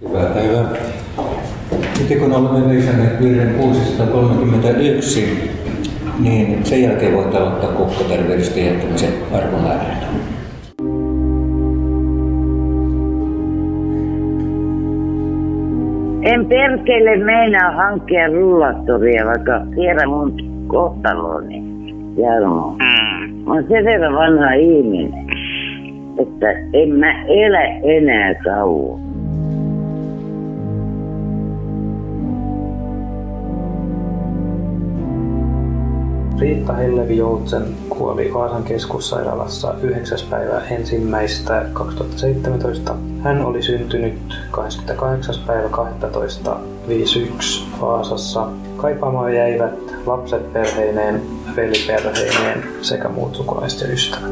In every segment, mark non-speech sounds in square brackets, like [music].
Hyvää päivää. Nyt kun olemme löysäneet virren 631, niin sen jälkeen voitte aloittaa kukkoterveydestä jättämisen arvomäärän. En perkele meinaa hankkia rullattoria, vaikka tiedän mun kohtaloni, Jarmo. Mm. Mä oon sen verran vanha ihminen, että en mä elä enää kauan. Riitta Hellevi Joutsen kuoli Vaasan keskussairaalassa 9. päivä ensimmäistä 2017. Hän oli syntynyt 28. päivä 12. 51 Vaasassa. Kaipaamaan jäivät lapset perheineen, veliperheineen sekä muut sukulaiset ja ystävät.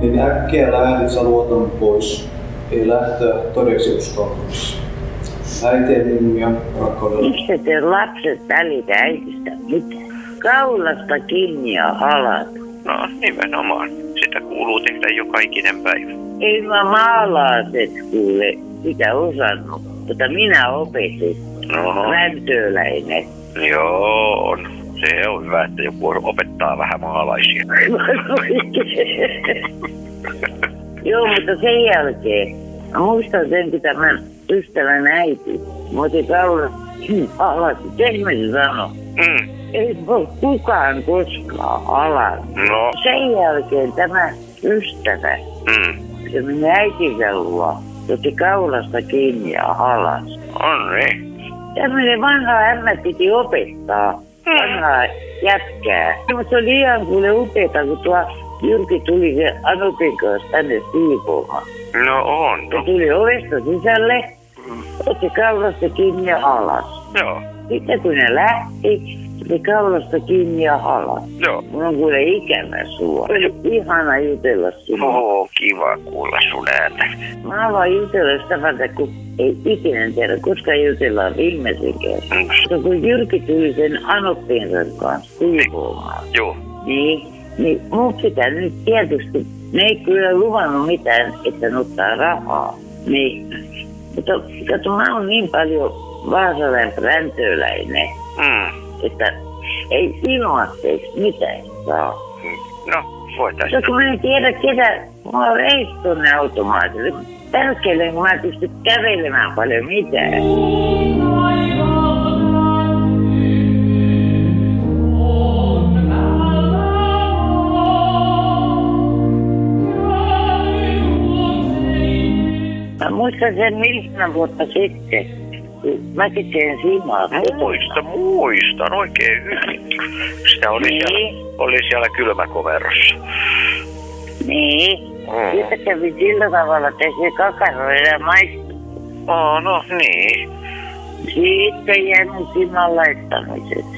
Niin äkkiä lähdit sä luotanut pois. Ei lähtöä todeksi uskalluksessa. Äitien nimiä rakkaudella. Miksi te lapset välitä äitistä mitään? Kaulasta kiinni ja halat. No nimenomaan. Sitä kuuluu tehdä jo kaikinen päivä. Ei mä maalaaset kuule sitä osannut, mutta minä opetin. No, Räntöläinen. joo on. Se on hyvä, että joku opettaa vähän maalaisia. [laughs] Joo, mutta sen jälkeen, mä muistan sen, kun tämän ystävän äiti, mä otin kaulan alas, mitä se sanoi? Mm. Ei voi kukaan koskaan alas. No, Sen jälkeen tämä ystävä, mm. se meni äitinsä luo, otti kaulasta kiinni ja alas. on niin. Tämmöinen vanha ämmä piti opettaa vanhaa jätkää. Mutta se oli ihan kuule upeeta, kun tuo Jyrki tuli se Anupin kanssa tänne siivoamaan. No on. Se No. tuli ovesta sisälle, otti kaulasta kiinni ja alas. Joo, Sitten kun ne lähti, otti kaulasta kiinni ja alas. joo. Mun on kuule ikävä sua. Ihana jutella sinua. Oo, kiva kuulla sun ääntä. Mä haluan jutella sitä varten, kun ei ikinä tiedä, koska jutellaan viimeisen kerran. Mm. Mutta kun Jyrki tuli sen Anoppinsa kanssa siivoamaan, Joo. niin, niin mun pitää nyt tietysti, ne ei kyllä luvannut mitään, että ne ottaa rahaa. Niin, mutta kato, mä oon niin paljon vaasalainen präntöläinen, Mm. että ei ilmatteeksi mitään saa. No, voitais. No kun mä en tiedä ketä, mä oon reissu tonne automaatille. Tärkeille, kun mä en pysty kävelemään paljon mitään. Sen miljoona vuotta sitten, mäkin teen simaa. Muista, muistan oikein hyvin. Sitä oli, Niin. siellä, oli siellä kylmäkoverossa. Niin. Mm. Sitten kävi sillä tavalla, että se kakaroida ja maistu. Oh, no niin. Sitten jäänyt siman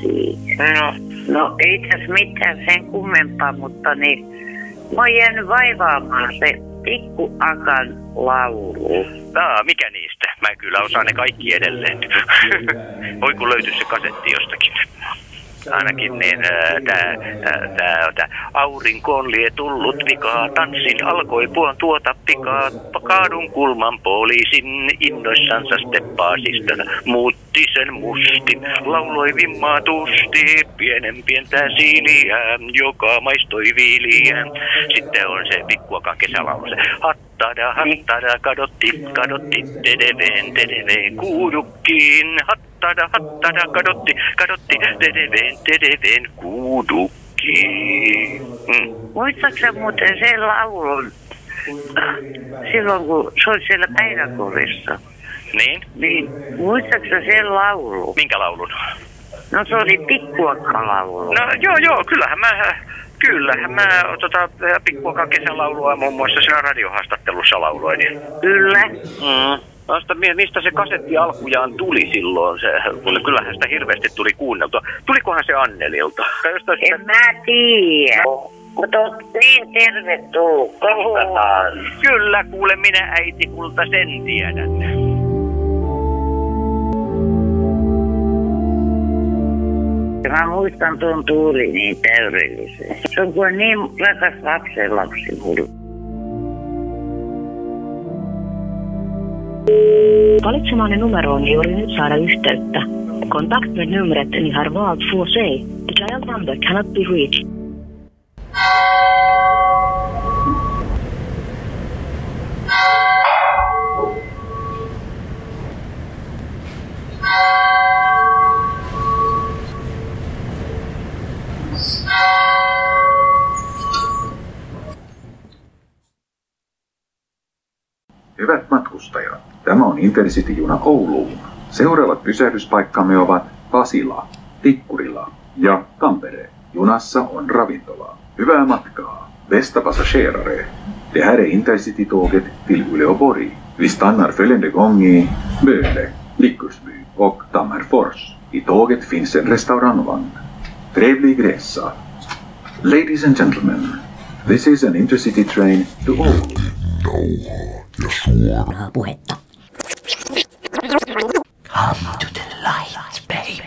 siihen. No, No ei tässä mitään sen kummempaa, mutta niin, mä oon jäänyt vaivaamaan se pikku Akan laulu. Aa, mikä niistä? Mä kyllä osaan ne kaikki edelleen. [laughs] Voi kun löytyisi se kasetti jostakin. Ainakin niin tää, tää, aurinkoon lie tullut vikaa, tanssin alkoi puon tuota pikaa, kaadun kulman poliisin innoissansa steppaasista, muutti sen mustin, lauloi vimmaatusti, pienen pientä siiliä, joka maistoi viiliä. Sitten on se pikkuakaan kesälaulu, se hattada, hattada, kadotti, kadotti, tedeveen, tedeveen, kuudukkiin, hattada, hattada, kadotti, kadotti, tedeveen, tedeveen, kuudukkiin. Mm. Muistatko muuten sen laulun silloin, kun se oli siellä päiväkodissa? Niin? Niin, muistatko sen laulun? Minkä laulun? No se oli pikkuakkalaulu. No joo, joo, kyllähän mä, kyllähän mä tota, pikkuakaan kesälaulua muun muassa siinä radiohaastattelussa lauloin. Kyllä. Mm. Vasta, mi- mistä se kasetti alkujaan tuli silloin, se, kun kyllähän sitä hirveästi tuli kuunneltua. Tulikohan se Annelilta? [laughs] Sitä... En mä tiedä. Mutta oot niin tervetullut. Katsotaan. Kyllä, kuule minä äiti kulta sen tiedän. Mä muistan tuon tuuli niin täydellisesti. Se on kuin niin rakas lapsen lapsi mulle. Valitsemanne numero on juuri nyt saada yhteyttä. Kontakt med numret ni har valt får se. The dial number cannot be reached. Intercity-juna Ouluun. Seuraavat pysähdyspaikkamme ovat Pasila, Tikkurila ja Tampere. Junassa on ravintola. Hyvää matkaa! Bästa passagerare! Det här är Intercity-tåget till Uleåborg. Vi stannar följande gång i Böle, Likkursby och Tammerfors. I tåget finns en restaurangvagn. Trevlig resa! Ladies and gentlemen, this is an Intercity train to Oulu. puhetta.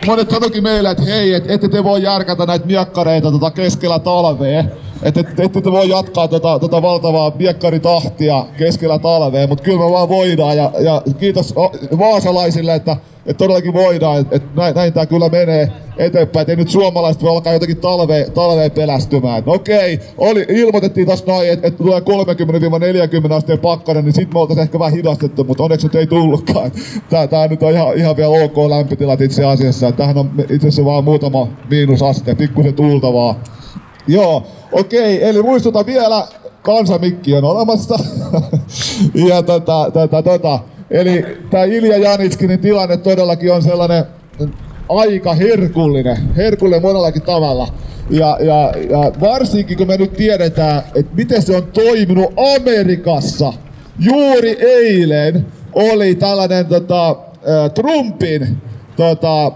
Monet sanoikin meille, että hei, et, ette te voi järkätä näitä miekkareita tota keskellä talvea. Että et, ette te voi jatkaa tota, tota valtavaa miekkaritahtia keskellä talvea, mutta kyllä me vaan voidaan. Ja, ja kiitos vaasalaisille, että, että todellakin voidaan, että, näin, näin tämä kyllä menee eteenpäin. Että ei nyt suomalaiset voi alkaa jotenkin talveen, talveen pelästymään. Okei, oli, ilmoitettiin tossa noin, että, että tulee 30-40 asteen pakkanen, niin sit me oltaisiin ehkä vähän hidastettu, mutta onneksi nyt ei tullutkaan. Tää, tää nyt on ihan, ihan vielä ok lämpötilat itse asiassa. Tähän on itse asiassa vaan muutama miinusaste, pikkusen tuulta vaan. Joo, okei, eli muistutan vielä, kansamikki on olemassa. [laughs] ja tota, tota, tota, eli tämä Ilja Janitskinin tilanne todellakin on sellainen aika herkullinen, herkullinen monellakin tavalla. Ja, ja, ja varsinkin kun me nyt tiedetään, että miten se on toiminut Amerikassa. Juuri eilen oli tällainen tota, Trumpin tota,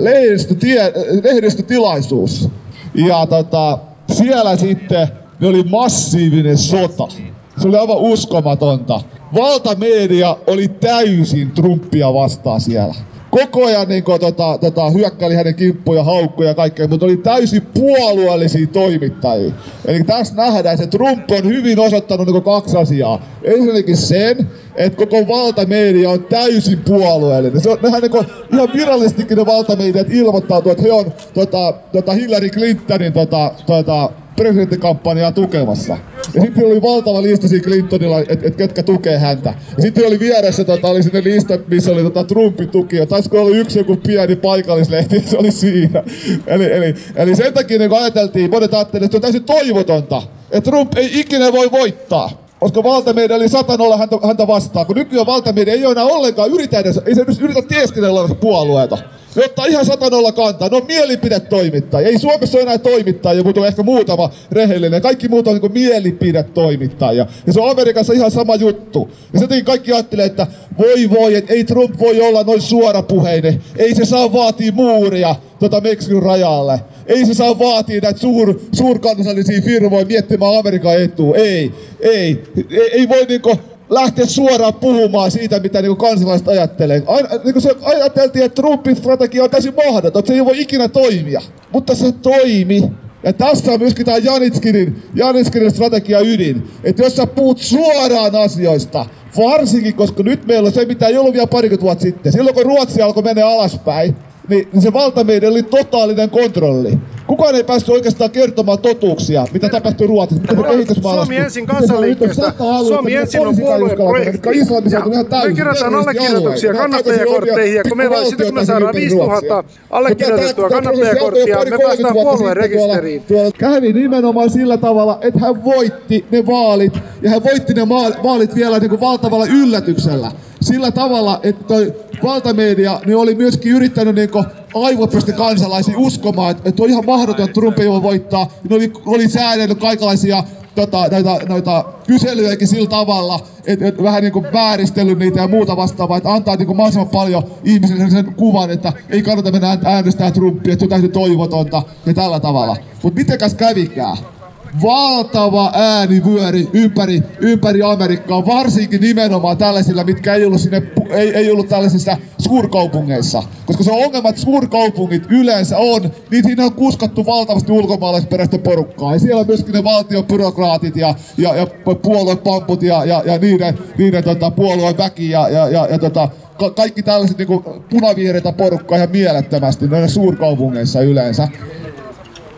lehdistötie, lehdistötilaisuus. Ja tota, siellä sitten ne oli massiivinen sota. Se oli aivan uskomatonta. Valtamedia oli täysin Trumpia vastaan siellä. Koko ajan niin kuin, tota, tota, hyökkäili hänen kimppuja, haukkuja ja kaikkea, mutta oli täysin puolueellisia toimittajia. Eli tässä nähdään, että Trump on hyvin osoittanut niin kaksi asiaa. Ensinnäkin sen, että koko valtamedia on täysin puolueellinen. Se on, nehän niin kuin, ihan virallisestikin ne valtamediat ilmoittautuu, että he on tota, tota Hillary Clintonin tota, tota, presidenttikampanjaa tukemassa. Ja sitten oli valtava lista siinä Clintonilla, että et ketkä tukee häntä. Ja sitten oli vieressä tota, oli sinne lista, missä oli tota, Trumpin tuki. Ja taisiko olla yksi joku pieni paikallislehti, [laughs] se oli siinä. Eli, eli, eli sen takia niin ajateltiin, monet ajattelivat, että on täysin toivotonta, että Trump ei ikinä voi voittaa. Koska valtamedia oli satanolla häntä, häntä vastaan, kun nykyään valtamedia ei ole enää ollenkaan yritä edes, ei se yritä teeskennellä olla puolueeta. Ne ottaa ihan satanolla kantaa. Ne on mielipidetoimittajia. Ei Suomessa ole enää toimittajia, mutta on ehkä muutama rehellinen. Kaikki muut on niin mielipidetoimittajia. Ja se on Amerikassa ihan sama juttu. Ja takia kaikki ajattelee, että voi voi, että ei Trump voi olla noin suorapuheinen. Ei se saa vaatia muuria tota Meksikon rajalle. Ei se saa vaatia näitä suur, suurkansallisia firmoja miettimään Amerikan etua. Ei, ei. Ei, ei voi niinku lähteä suoraan puhumaan siitä, mitä niinku kansalaiset ajattelee. Aina, niinku se ajateltiin, että Trumpin strategia on täysin mahdoton, että se ei voi ikinä toimia. Mutta se toimi. Ja tässä on myöskin tämä Janitskinin, Janitskinin strategia ydin. Että jos sä puhut suoraan asioista, varsinkin koska nyt meillä on se, mitä ei ollut vielä parikymmentä vuotta sitten. Silloin kun Ruotsi alkoi mennä alaspäin, niin, niin se valtamedia oli totaalinen kontrolli. Kukaan ei päässyt oikeastaan kertomaan totuuksia, mitä tapahtui Ruotsissa, mitä kehitysmaailmassa. Suomi ensin kansanliikkeestä. Suomi ensin on puolueprojekti. Me kerätään allekirjoituksia kannattajakortteihin ja kun meillä on sitten kun me saadaan 5000 allekirjoitettua kannattajakorttia, me päästään puoluerekisteriin. Kävi nimenomaan sillä tavalla, että hän voitti ne vaalit ja hän voitti ne vaalit vielä niin kuin valtavalla yllätyksellä. Sillä tavalla, että toi valtamedia niin oli myöskin yrittänyt niin aivopesti kansalaisia uskomaan, että, että on ihan mahdoton, että Trump ei voi voittaa. Ne oli, oli säädellyt kaikenlaisia tota, näitä, näitä kyselyjäkin sillä tavalla, että, että vähän niin vääristellyt niitä ja muuta vastaavaa, että antaa niin mahdollisimman paljon ihmisille sen kuvan, että ei kannata mennä äänestää Trumpia, että täysin toivotonta ja tällä tavalla. Mutta mitenkäs kävikään? Valtava äänivyöri ympäri, ympäri Amerikkaa, varsinkin nimenomaan tällaisilla, mitkä ei ollut, sinne, ei, ei ollut tällaisissa suurkaupungeissa. Koska se ongelma, että suurkaupungit yleensä on, niin siinä on kuskattu valtavasti ulkomaalaisperäistä porukkaa. Ja siellä on myöskin ne valtion byrokraatit ja, ja, ja puoluepamput ja, ja, ja niiden, niiden tota, puolueen väki ja, ja, ja, ja tota, ka- kaikki tällaiset niin punavihreitä porukkaa ihan mielettömästi noissa suurkaupungeissa yleensä.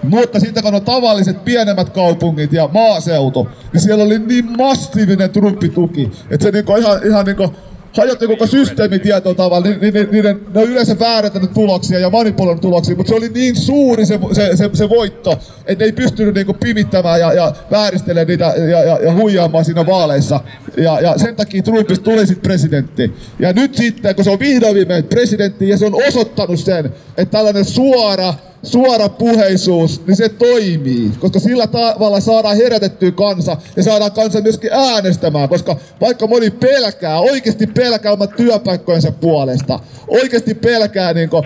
Mutta sitten kun on tavalliset pienemmät kaupungit ja maaseutu, niin siellä oli niin massiivinen trumpituki, että se niinku ihan, ihan niinku hajotti koko systeemi tietyllä tavalla, niin, niin, niin, niiden, ne on yleensä väärentänyt tuloksia ja manipuloinut tuloksia, mutta se oli niin suuri se, se, se, se voitto, että ne ei pystynyt niinku pimittämään ja, ja vääristelemään niitä ja, ja, ja huijaamaan siinä vaaleissa. Ja, ja sen takia Trumpista tuli sitten presidentti. Ja nyt sitten, kun se on vihdoin viimein presidentti ja se on osoittanut sen, että tällainen suora suora puheisuus, niin se toimii. Koska sillä tavalla saadaan herätettyä kansa ja saadaan kansa myöskin äänestämään. Koska vaikka moni pelkää, oikeasti pelkää omat työpaikkojensa puolesta. Oikeasti pelkää niin kuin,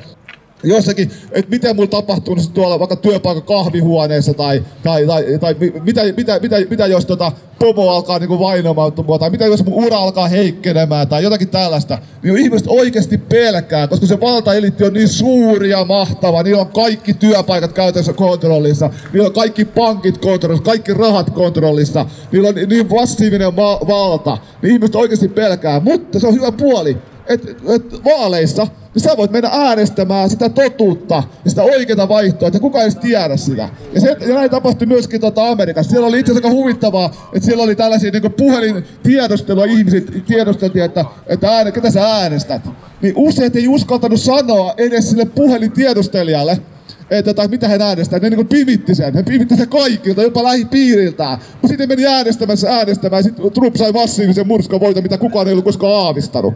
jossakin, että miten mulla tapahtuu tuolla vaikka työpaikan kahvihuoneessa tai, tai, tai, tai mitä, mitä, mitä, mitä, jos tota pomo alkaa niinku vainomaan tai mitä jos mun ura alkaa heikkenemään tai jotakin tällaista, niin ihmiset oikeasti pelkää, koska se valtaelitti on niin suuri ja mahtava, niillä on kaikki työpaikat käytössä kontrollissa, niillä on kaikki pankit kontrollissa, kaikki rahat kontrollissa, niillä on niin massiivinen ma- valta, niin ihmiset oikeasti pelkää, mutta se on hyvä puoli, että et vaaleissa niin sä voit mennä äänestämään sitä totuutta ja sitä oikeaa vaihtoa, että kukaan ei edes tiedä sitä. Ja, se, ja näin tapahtui myöskin tota Amerikassa. Siellä oli itse asiassa aika huvittavaa, että siellä oli tällaisia niin puhelin tiedostelua, ihmiset tiedosteltiin, että, että ääne, ketä sä äänestät. Niin useat ei uskaltanut sanoa edes sille tiedostelijalle, että tai mitä hän äänestää. Ne niin pimitti sen. He pimitti sen kaikilta, jopa lähipiiriltään. Mutta sitten meni äänestämässä äänestämään ja sitten Trump sai massiivisen murskavoiton, mitä kukaan ei ollut koskaan aavistanut.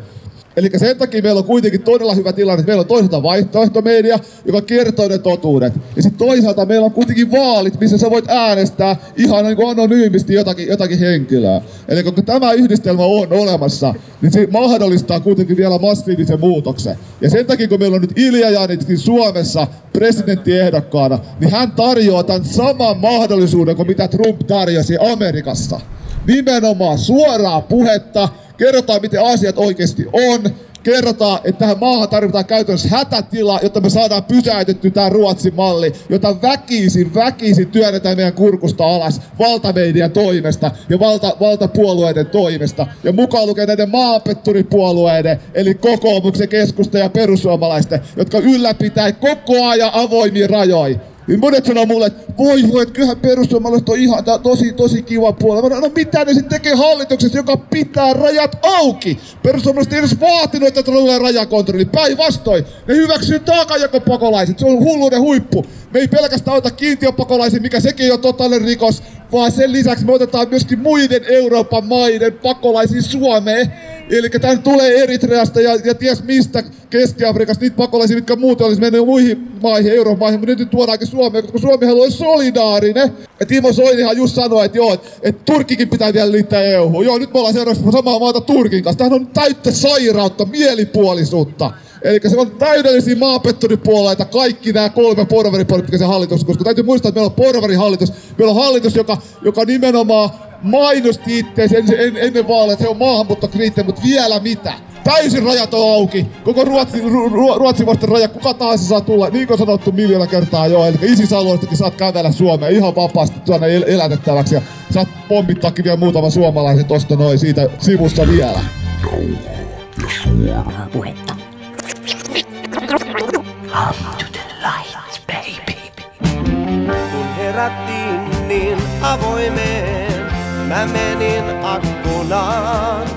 Eli sen takia meillä on kuitenkin todella hyvä tilanne, että meillä on toisaalta vaihtoehtomedia, joka kertoo ne totuudet. Ja sitten toisaalta meillä on kuitenkin vaalit, missä sä voit äänestää ihan niin kuin anonyymisti jotakin, jotakin henkilöä. Eli kun tämä yhdistelmä on olemassa, niin se mahdollistaa kuitenkin vielä massiivisen muutoksen. Ja sen takia, kun meillä on nyt Ilja Janitkin Suomessa presidenttiehdokkaana, niin hän tarjoaa tämän saman mahdollisuuden kuin mitä Trump tarjosi Amerikassa. Nimenomaan suoraa puhetta, kerrotaan miten asiat oikeasti on, kerrotaan, että tähän maahan tarvitaan käytännössä hätätila, jotta me saadaan pysäytetty tämä Ruotsin malli, jota väkisin, väkisin työnnetään meidän kurkusta alas valtamedian toimesta ja valta, valtapuolueiden toimesta. Ja mukaan lukee näiden maapetturipuolueiden, eli kokoomuksen, keskusta ja perussuomalaisten, jotka ylläpitää koko ajan avoimia rajoja. Niin monet sanoo mulle, että voi voi, että kyllähän perussuomalaiset on ihan tosi tosi kiva puolella. Mä no mitä ne sitten tekee hallituksessa, joka pitää rajat auki? Perussuomalaiset ei edes vaatinut, että tulee rajakontrolli. Päinvastoin, ne hyväksyy taakajakopakolaiset. Se on hulluuden huippu. Me ei pelkästään ota kiintiöpakolaisia, mikä sekin on totaalinen rikos, vaan sen lisäksi me otetaan myöskin muiden Euroopan maiden pakolaisia Suomeen. Eli tänne tulee Eritreasta ja, ja ties mistä Keski-Afrikasta niitä pakolaisia, mitkä muuten olisi mennyt muihin maihin, Euroopan maihin, mutta nyt tuodaankin Suomeen, koska Suomi on solidaarinen. Ja Timo Soinihan just sanoi, että joo, että, Turkkikin pitää vielä liittää EU. Joo, nyt me ollaan seuraavaksi samaa maata Turkin kanssa. Tämähän on täyttä sairautta, mielipuolisuutta. Eli se on täydellisiä maapetturipuolueita, kaikki nämä kolme porvaripoliittisen hallitus, koska täytyy muistaa, että meillä on porvarihallitus. Meillä on hallitus, joka, joka nimenomaan mainosti itseänsä en, en, ennen vaaleja, että se on maahanmuuttokriittinen, mutta vielä mitä? Täysin rajat on auki. Koko Ruotsin, ru, Ruotsin vasten raja, kuka tahansa saa tulla, niin kuin sanottu miljoona kertaa jo. Eli ISIS-alueestakin saat kävellä Suomeen ihan vapaasti tuonne el- elätettäväksi. Ja saat pommittaakin vielä muutama suomalaisen tosta noin siitä sivusta vielä. Suoraa puhetta. Come to the light, baby. Kun herättiin niin avoimeen, mä menin akkunaan.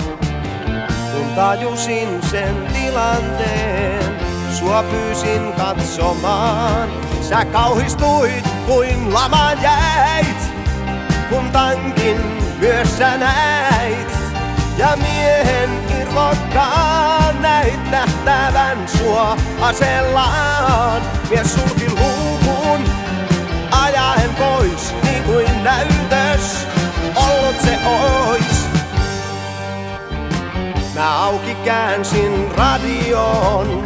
Kun tajusin sen tilanteen, sua pyysin katsomaan. Sä kauhistuit kuin lamaan jäit, kun tankin myös sä näit. Ja miehen irvokkaan näit nähtävän sua asellaan. Mies sulki luukun, ajaen pois niin kuin näytös ollut se ois. Mä auki käänsin radion,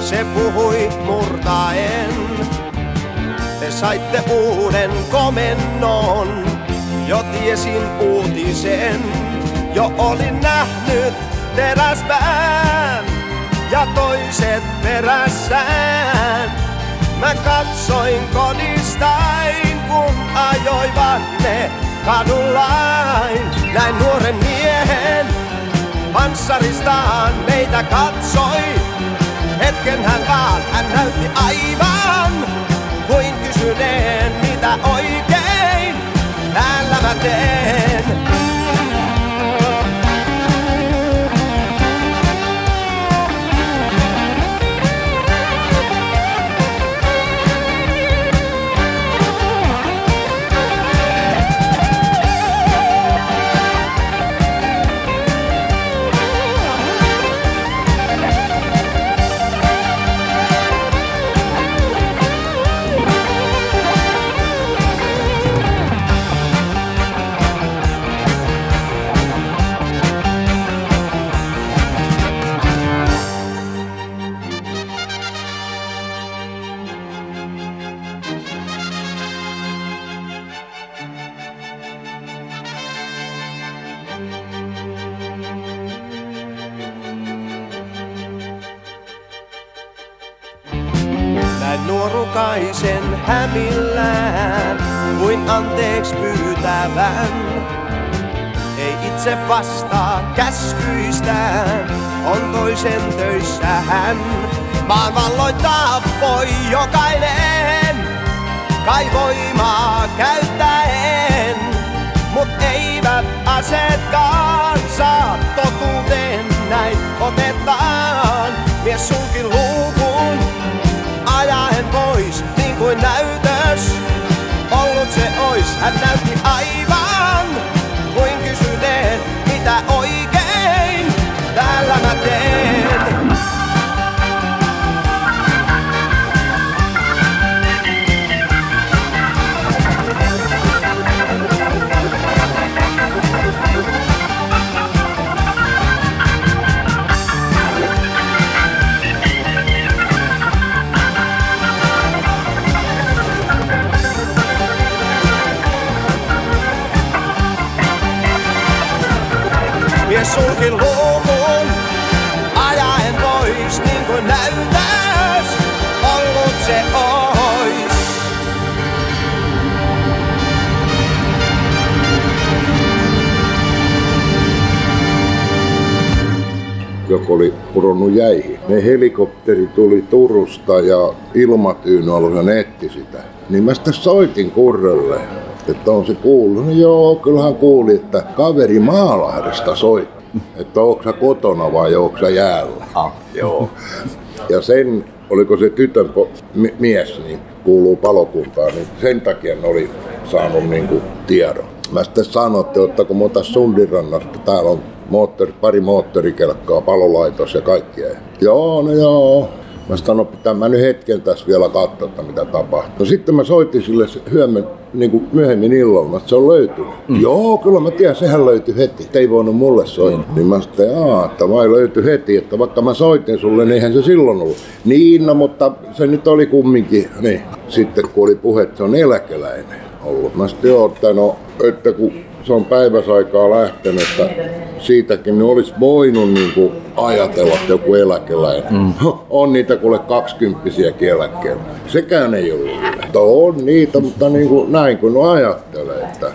se puhui murtaen. saitte uuden komennon. Jo tiesin uutisen, jo olin nähnyt teräspään katsoin kodistain, kun ajoivat ne kadullain. Näin nuoren miehen panssaristaan meitä katsoi. Hetken hän vaan, hän näytti aivan kuin kysyneen mitä oikein täällä mä teen. Hämillään, kuin anteeksi pyytävän. Ei itse vastaa käskyistään, on toisen töissä hän. Maan valloittaa voi jokainen, kai voimaa käyttäen. Mut eivät asetkaan saa totuuden näin otetaan. Mies sulki luukun, ajaen pois niin kuin näytös. Ollut se ois, hän näytti aivan kuin kysyneen, mitä oikein joka oli pudonnut jäihin. Ne helikopteri tuli Turusta ja ilmatyynyalue netti sitä. Niin mä sitten soitin Kurrelle, että on se kuullut. No joo, kyllähän kuuli, että kaveri Maalahdesta soitti. Että onko sä kotona vai onko sä jäällä? Ah. Joo. Ja sen, oliko se tytön mies, niin kuuluu palokuntaan, niin sen takia ne oli saanut niin kuin tiedon. Mä sitten sanoin, että mä otan Sundirannasta, täällä on moottori, pari moottorikelkkaa, palolaitos ja kaikkea. Joo, no joo. Mä sanoin, että pitää mä nyt hetken tässä vielä katsoa, että mitä tapahtuu. No sitten mä soitin sille hyömmen, niin kuin myöhemmin illalla, että se on löytynyt. Mm. Joo, kyllä mä tiedän, sehän löytyi heti. Et ei voinut mulle soittaa. Mm. Niin mä sitten, jaa, että vai löytyi heti, että vaikka mä soitin sulle, niin eihän se silloin ollut. Niin, no, mutta se nyt oli kumminkin. Niin. Sitten kun oli puhe, että se on eläkeläinen ollut. Mä sitten joo, että no, että kun se on päiväsaikaa lähtenyt, että siitäkin ne olisi voinut niin kuin ajatella, että joku eläkeläinen. Mm. [laughs] On niitä kuule kaksikymppisiäkin eläkkeellä. Sekään ei ollut hyvä. On niitä, mutta niin kuin, näin kun ajattelee, että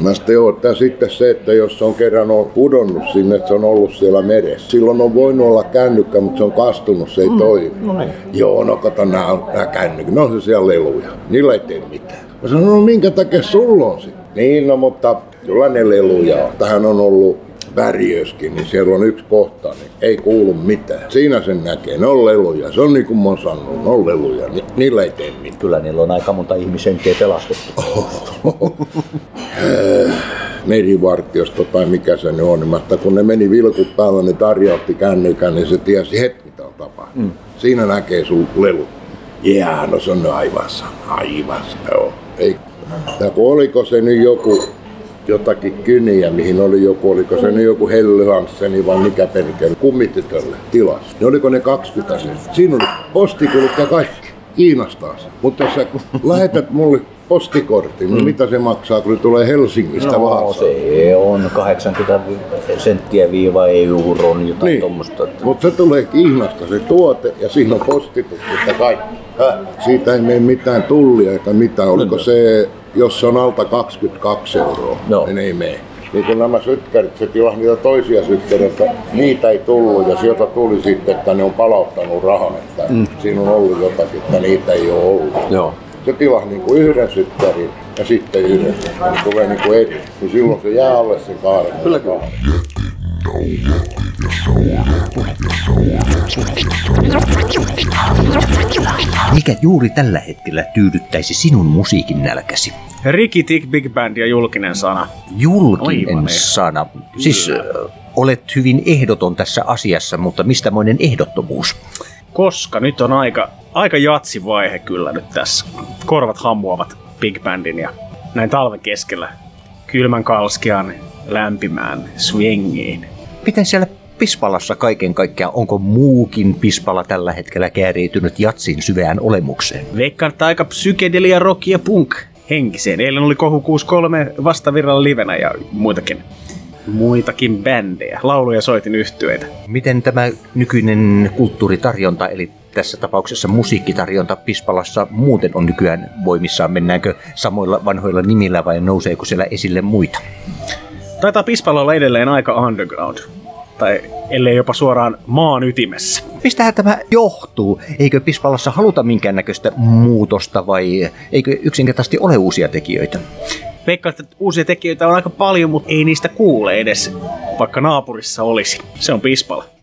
Mä sitten joo, että sitten se, että jos se on kerran on pudonnut sinne, että se on ollut siellä meressä. Silloin on voinut olla kännykkä, mutta se on kastunut, se ei mm. toimi. No niin. Joo, no kato, nämä on nämä kännykät, ne on se siellä leluja. Niillä ei tee mitään. Mä sanoin, no minkä takia sulla on sitten? Niin, no mutta kyllä ne leluja on. Tähän on ollut väriöskin, niin siellä on yksi kohta, niin ei kuulu mitään. Siinä sen näkee, ne on leluja. Se on niin kuin mä oon sanonut, ne on leluja. Ni- niillä ei tee mitään. Kyllä niillä on aika monta ihmishenkeä pelastettu. [laughs] merivartiosto tai mikä se nyt on, niin että kun ne meni vilkut päällä, niin Tarja otti kännykän, niin se tiesi heti mitä on tapahtunut. Mm. Siinä näkee sun lelu. Jää, no se on aivan sama. Aivan sama, joo. Ei. Ja oliko se nyt joku jotakin kyniä, mihin oli joku, oliko se nyt joku Helly Hansseni vai mikä perkele, kummitytölle tilas. Niin oliko ne 20 sen? Siinä oli postikulut ja kaikki. kiinnostaa se. Mutta jos sä lähetät mulle postikortin, niin mitä se maksaa, kun tulee Helsingistä No Vaasaan? se on 80 senttiä viiva euron, jotain Niin. tuommoista. Mutta se tulee Kiinasta se tuote ja siinä on postitukset ja kaikki. Häh? Siitä ei mene mitään tullia eikä mitään. Oliko se, jos se on alta 22 euroa, Joo. niin ei mene. Niin kuin nämä sytkärit, se tilasi niitä toisia sytkäreitä, niitä ei tullut ja sieltä tuli sitten, että ne on palauttanut rahan, että Mm. siinä on ollut jotakin, että niitä ei ole ollut. Joo. Se tilasi niin kuin yhden sytkärin ja sitten yhden sytkärin, tulee niin kuin eri. Niin silloin se jää alle sen kahden. Kyllä, kyllä. Mikä juuri tällä hetkellä tyydyttäisi sinun musiikin nälkäsi? Ricky Tick Big Band ja julkinen sana. Julkinen Aivan sana. Siis olet hyvin ehdoton tässä asiassa, mutta mistämoinen ehdottomuus? Koska nyt on aika, aika jatsi vaihe kyllä nyt tässä. Korvat hammuavat Big Bandin ja näin talven keskellä kylmän kalskean lämpimään swingiin. Miten siellä Pispalassa kaiken kaikkiaan, onko muukin Pispala tällä hetkellä kääriytynyt jatsin syvään olemukseen? Veikkaan, että aika psykedelia, rock ja punk henkiseen. Eilen oli Kohu 63 vastavirralla livenä ja muitakin, muitakin bändejä, laulu- ja soitin yhtyeitä. Miten tämä nykyinen kulttuuritarjonta, eli tässä tapauksessa musiikkitarjonta Pispalassa muuten on nykyään voimissaan? Mennäänkö samoilla vanhoilla nimillä vai nouseeko siellä esille muita? Taitaa Pispala olla edelleen aika underground. Tai ellei jopa suoraan maan ytimessä. Mistähän tämä johtuu? Eikö Pispalassa haluta minkäännäköistä muutosta vai eikö yksinkertaisesti ole uusia tekijöitä? Veikkaan, että uusia tekijöitä on aika paljon, mutta ei niistä kuule edes, vaikka naapurissa olisi. Se on Pispala.